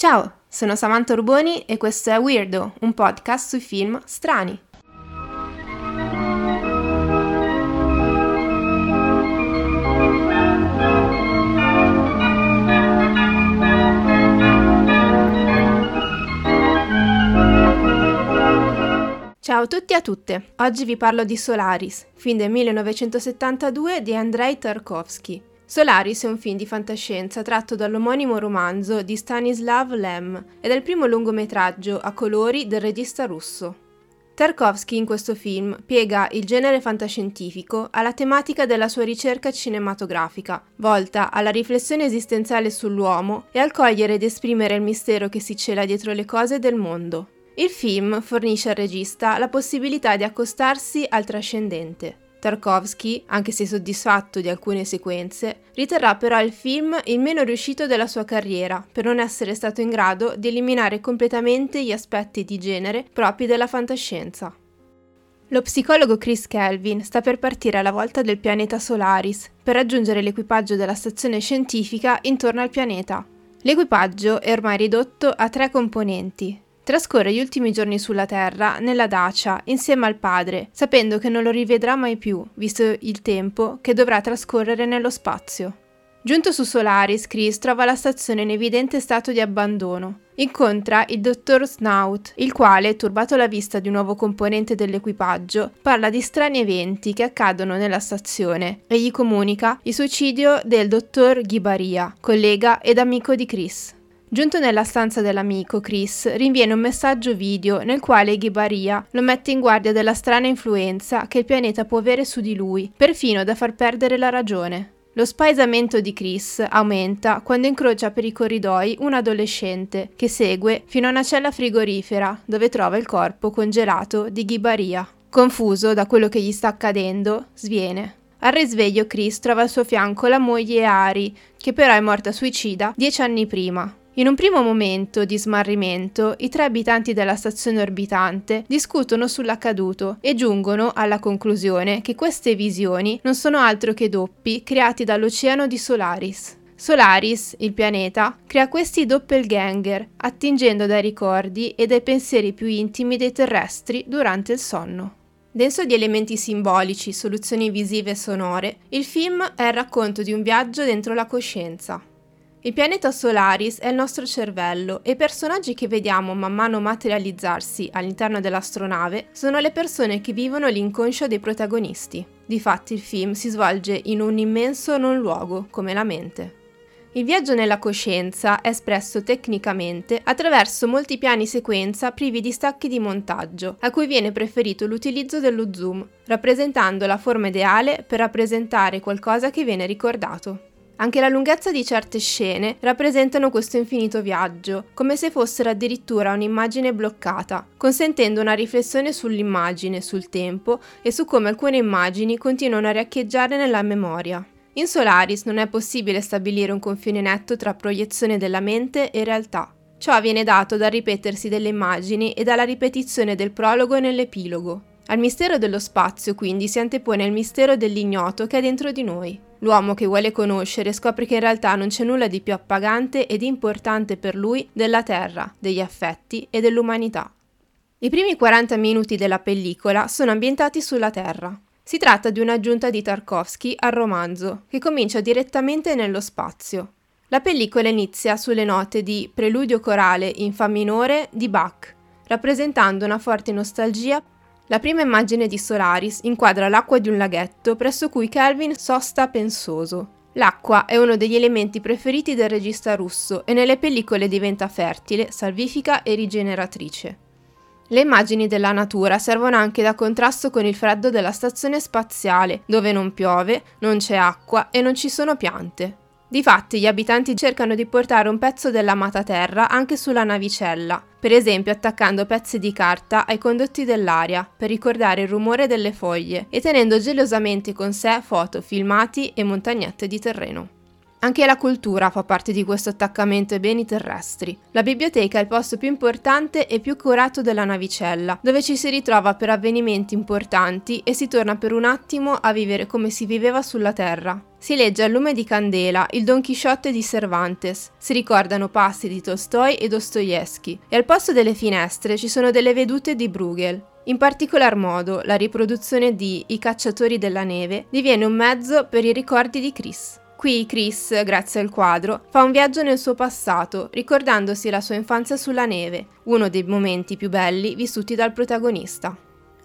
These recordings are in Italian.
Ciao, sono Samantha Urboni e questo è Weirdo, un podcast sui film strani. Ciao a tutti e a tutte, oggi vi parlo di Solaris, film del 1972 di Andrei Tarkovsky. Solaris è un film di fantascienza tratto dall'omonimo romanzo di Stanislav Lem ed è il primo lungometraggio a colori del regista russo. Tarkovsky in questo film piega il genere fantascientifico alla tematica della sua ricerca cinematografica, volta alla riflessione esistenziale sull'uomo e al cogliere ed esprimere il mistero che si cela dietro le cose del mondo. Il film fornisce al regista la possibilità di accostarsi al trascendente. Tarkovsky, anche se soddisfatto di alcune sequenze, riterrà però il film il meno riuscito della sua carriera per non essere stato in grado di eliminare completamente gli aspetti di genere propri della fantascienza. Lo psicologo Chris Kelvin sta per partire alla volta del pianeta Solaris per raggiungere l'equipaggio della stazione scientifica intorno al pianeta. L'equipaggio è ormai ridotto a tre componenti, Trascorre gli ultimi giorni sulla Terra, nella dacia, insieme al padre, sapendo che non lo rivedrà mai più, visto il tempo che dovrà trascorrere nello spazio. Giunto su Solaris, Chris trova la stazione in evidente stato di abbandono. Incontra il dottor Snout, il quale, turbato alla vista di un nuovo componente dell'equipaggio, parla di strani eventi che accadono nella stazione e gli comunica il suicidio del dottor Ghibaria, collega ed amico di Chris. Giunto nella stanza dell'amico, Chris rinviene un messaggio video nel quale Ghibaria lo mette in guardia della strana influenza che il pianeta può avere su di lui, perfino da far perdere la ragione. Lo spaesamento di Chris aumenta quando incrocia per i corridoi un adolescente che segue fino a una cella frigorifera dove trova il corpo congelato di Ghibaria. Confuso da quello che gli sta accadendo, sviene. Al risveglio Chris trova al suo fianco la moglie Ari, che però è morta suicida dieci anni prima. In un primo momento di smarrimento, i tre abitanti della stazione orbitante discutono sull'accaduto e giungono alla conclusione che queste visioni non sono altro che doppi creati dall'oceano di Solaris. Solaris, il pianeta, crea questi doppelganger, attingendo dai ricordi e dai pensieri più intimi dei terrestri durante il sonno. Denso di elementi simbolici, soluzioni visive e sonore, il film è il racconto di un viaggio dentro la coscienza. Il pianeta Solaris è il nostro cervello e i personaggi che vediamo man mano materializzarsi all'interno dell'astronave sono le persone che vivono l'inconscio dei protagonisti. Difatti il film si svolge in un immenso non luogo, come la mente. Il viaggio nella coscienza è espresso tecnicamente attraverso molti piani sequenza privi di stacchi di montaggio, a cui viene preferito l'utilizzo dello zoom, rappresentando la forma ideale per rappresentare qualcosa che viene ricordato. Anche la lunghezza di certe scene rappresentano questo infinito viaggio, come se fossero addirittura un'immagine bloccata, consentendo una riflessione sull'immagine, sul tempo e su come alcune immagini continuano a riacchieggiare nella memoria. In Solaris non è possibile stabilire un confine netto tra proiezione della mente e realtà. Ciò viene dato dal ripetersi delle immagini e dalla ripetizione del prologo nell'epilogo. Al mistero dello spazio quindi si antepone il mistero dell'ignoto che è dentro di noi. L'uomo che vuole conoscere scopre che in realtà non c'è nulla di più appagante ed importante per lui della Terra, degli affetti e dell'umanità. I primi 40 minuti della pellicola sono ambientati sulla Terra. Si tratta di un'aggiunta di Tarkovsky al romanzo, che comincia direttamente nello spazio. La pellicola inizia sulle note di Preludio corale in Fa minore di Bach, rappresentando una forte nostalgia la prima immagine di Solaris inquadra l'acqua di un laghetto presso cui Kelvin sosta pensoso. L'acqua è uno degli elementi preferiti del regista russo e nelle pellicole diventa fertile, salvifica e rigeneratrice. Le immagini della natura servono anche da contrasto con il freddo della stazione spaziale, dove non piove, non c'è acqua e non ci sono piante. Difatti gli abitanti cercano di portare un pezzo dell'amata terra anche sulla navicella, per esempio attaccando pezzi di carta ai condotti dell'aria per ricordare il rumore delle foglie e tenendo gelosamente con sé foto, filmati e montagnette di terreno. Anche la cultura fa parte di questo attaccamento ai beni terrestri. La biblioteca è il posto più importante e più curato della navicella, dove ci si ritrova per avvenimenti importanti e si torna per un attimo a vivere come si viveva sulla Terra. Si legge al lume di candela il Don Chisciotte di Cervantes, si ricordano passi di Tolstoi e Dostoevsky e al posto delle finestre ci sono delle vedute di Bruegel. In particolar modo la riproduzione di I cacciatori della neve diviene un mezzo per i ricordi di Chris. Qui Chris, grazie al quadro, fa un viaggio nel suo passato, ricordandosi la sua infanzia sulla neve, uno dei momenti più belli vissuti dal protagonista.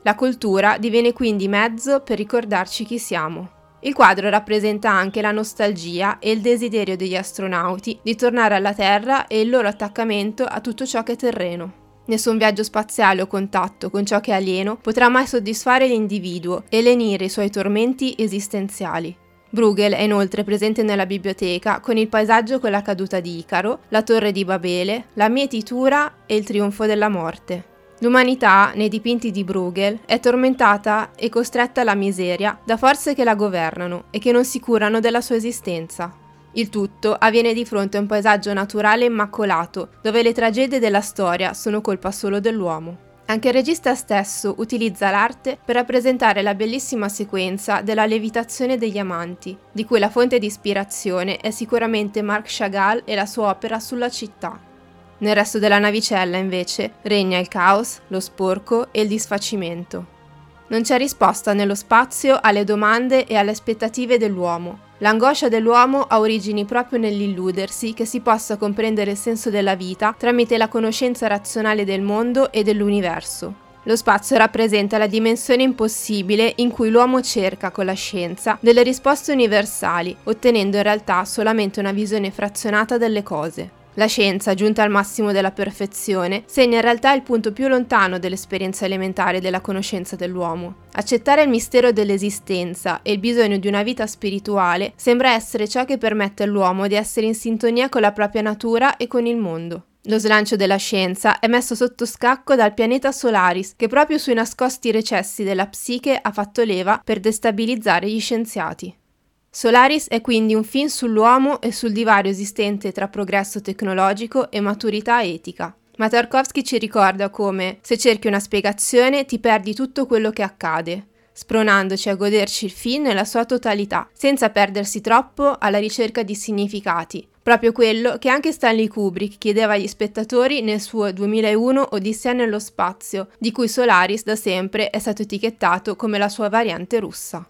La cultura diviene quindi mezzo per ricordarci chi siamo. Il quadro rappresenta anche la nostalgia e il desiderio degli astronauti di tornare alla Terra e il loro attaccamento a tutto ciò che è terreno. Nessun viaggio spaziale o contatto con ciò che è alieno potrà mai soddisfare l'individuo e lenire i suoi tormenti esistenziali. Bruegel è inoltre presente nella biblioteca con il paesaggio con la caduta di Icaro, la torre di Babele, la mietitura e il trionfo della morte. L'umanità, nei dipinti di Bruegel, è tormentata e costretta alla miseria da forze che la governano e che non si curano della sua esistenza. Il tutto avviene di fronte a un paesaggio naturale immacolato, dove le tragedie della storia sono colpa solo dell'uomo. Anche il regista stesso utilizza l'arte per rappresentare la bellissima sequenza della levitazione degli amanti, di cui la fonte di ispirazione è sicuramente Marc Chagall e la sua opera sulla città. Nel resto della navicella, invece, regna il caos, lo sporco e il disfacimento. Non c'è risposta nello spazio alle domande e alle aspettative dell'uomo. L'angoscia dell'uomo ha origini proprio nell'illudersi che si possa comprendere il senso della vita tramite la conoscenza razionale del mondo e dell'universo. Lo spazio rappresenta la dimensione impossibile in cui l'uomo cerca con la scienza delle risposte universali, ottenendo in realtà solamente una visione frazionata delle cose. La scienza, giunta al massimo della perfezione, segna in realtà il punto più lontano dell'esperienza elementare della conoscenza dell'uomo. Accettare il mistero dell'esistenza e il bisogno di una vita spirituale sembra essere ciò che permette all'uomo di essere in sintonia con la propria natura e con il mondo. Lo slancio della scienza è messo sotto scacco dal pianeta Solaris, che proprio sui nascosti recessi della psiche ha fatto leva per destabilizzare gli scienziati. Solaris è quindi un film sull'uomo e sul divario esistente tra progresso tecnologico e maturità etica. Ma Tarkovsky ci ricorda come, se cerchi una spiegazione, ti perdi tutto quello che accade, spronandoci a goderci il film nella sua totalità, senza perdersi troppo alla ricerca di significati, proprio quello che anche Stanley Kubrick chiedeva agli spettatori nel suo 2001 Odissea nello spazio, di cui Solaris da sempre è stato etichettato come la sua variante russa.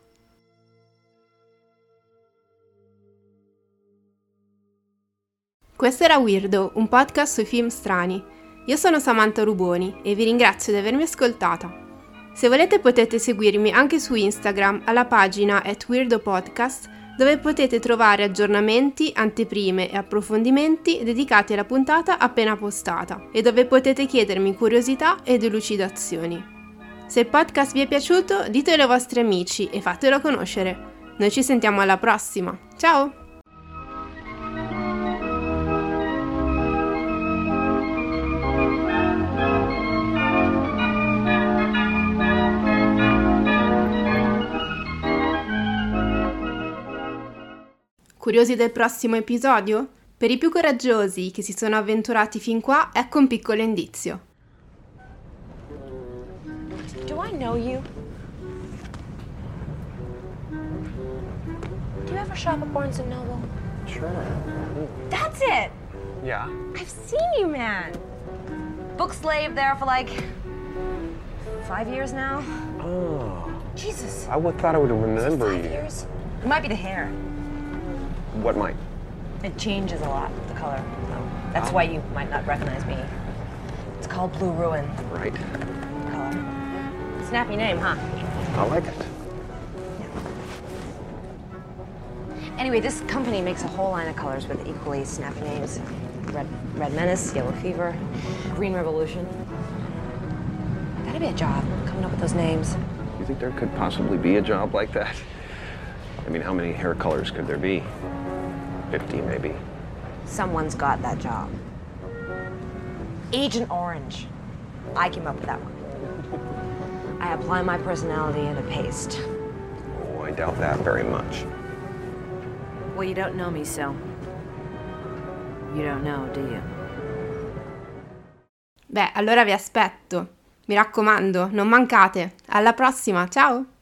Questo era Weirdo, un podcast sui film strani. Io sono Samantha Ruboni e vi ringrazio di avermi ascoltata. Se volete potete seguirmi anche su Instagram alla pagina at weirdopodcast dove potete trovare aggiornamenti, anteprime e approfondimenti dedicati alla puntata appena postata e dove potete chiedermi curiosità ed elucidazioni. Se il podcast vi è piaciuto ditelo ai vostri amici e fatelo conoscere. Noi ci sentiamo alla prossima. Ciao! Curiosi del prossimo episodio? Per i più coraggiosi che si sono avventurati fin qua, ecco un piccolo indizio. Do I know you? Do you ever shop at Barnes Noble? Sure. That's it! Yeah? I've seen you, man! Book slave there for like five years now. Oh. Jesus. I would thought I would remember you. Years? It might be the hair. What might? It changes a lot, the color. That's ah. why you might not recognize me. It's called Blue Ruin. Right. Color. Snappy name, huh? I like it. Yeah. Anyway, this company makes a whole line of colors with equally snappy names. Red, Red Menace, Yellow Fever, Green Revolution. Gotta be a job coming up with those names. You think there could possibly be a job like that? I mean, how many hair colors could there be? 50 maybe. Someone's got that job. Agent Orange. I came up with that one. I apply my personality in a paste. Oh, I doubt that very much. Well, you don't know me, so. You don't know, do you? Beh, allora vi aspetto. Mi raccomando, non mancate. Alla prossima, ciao!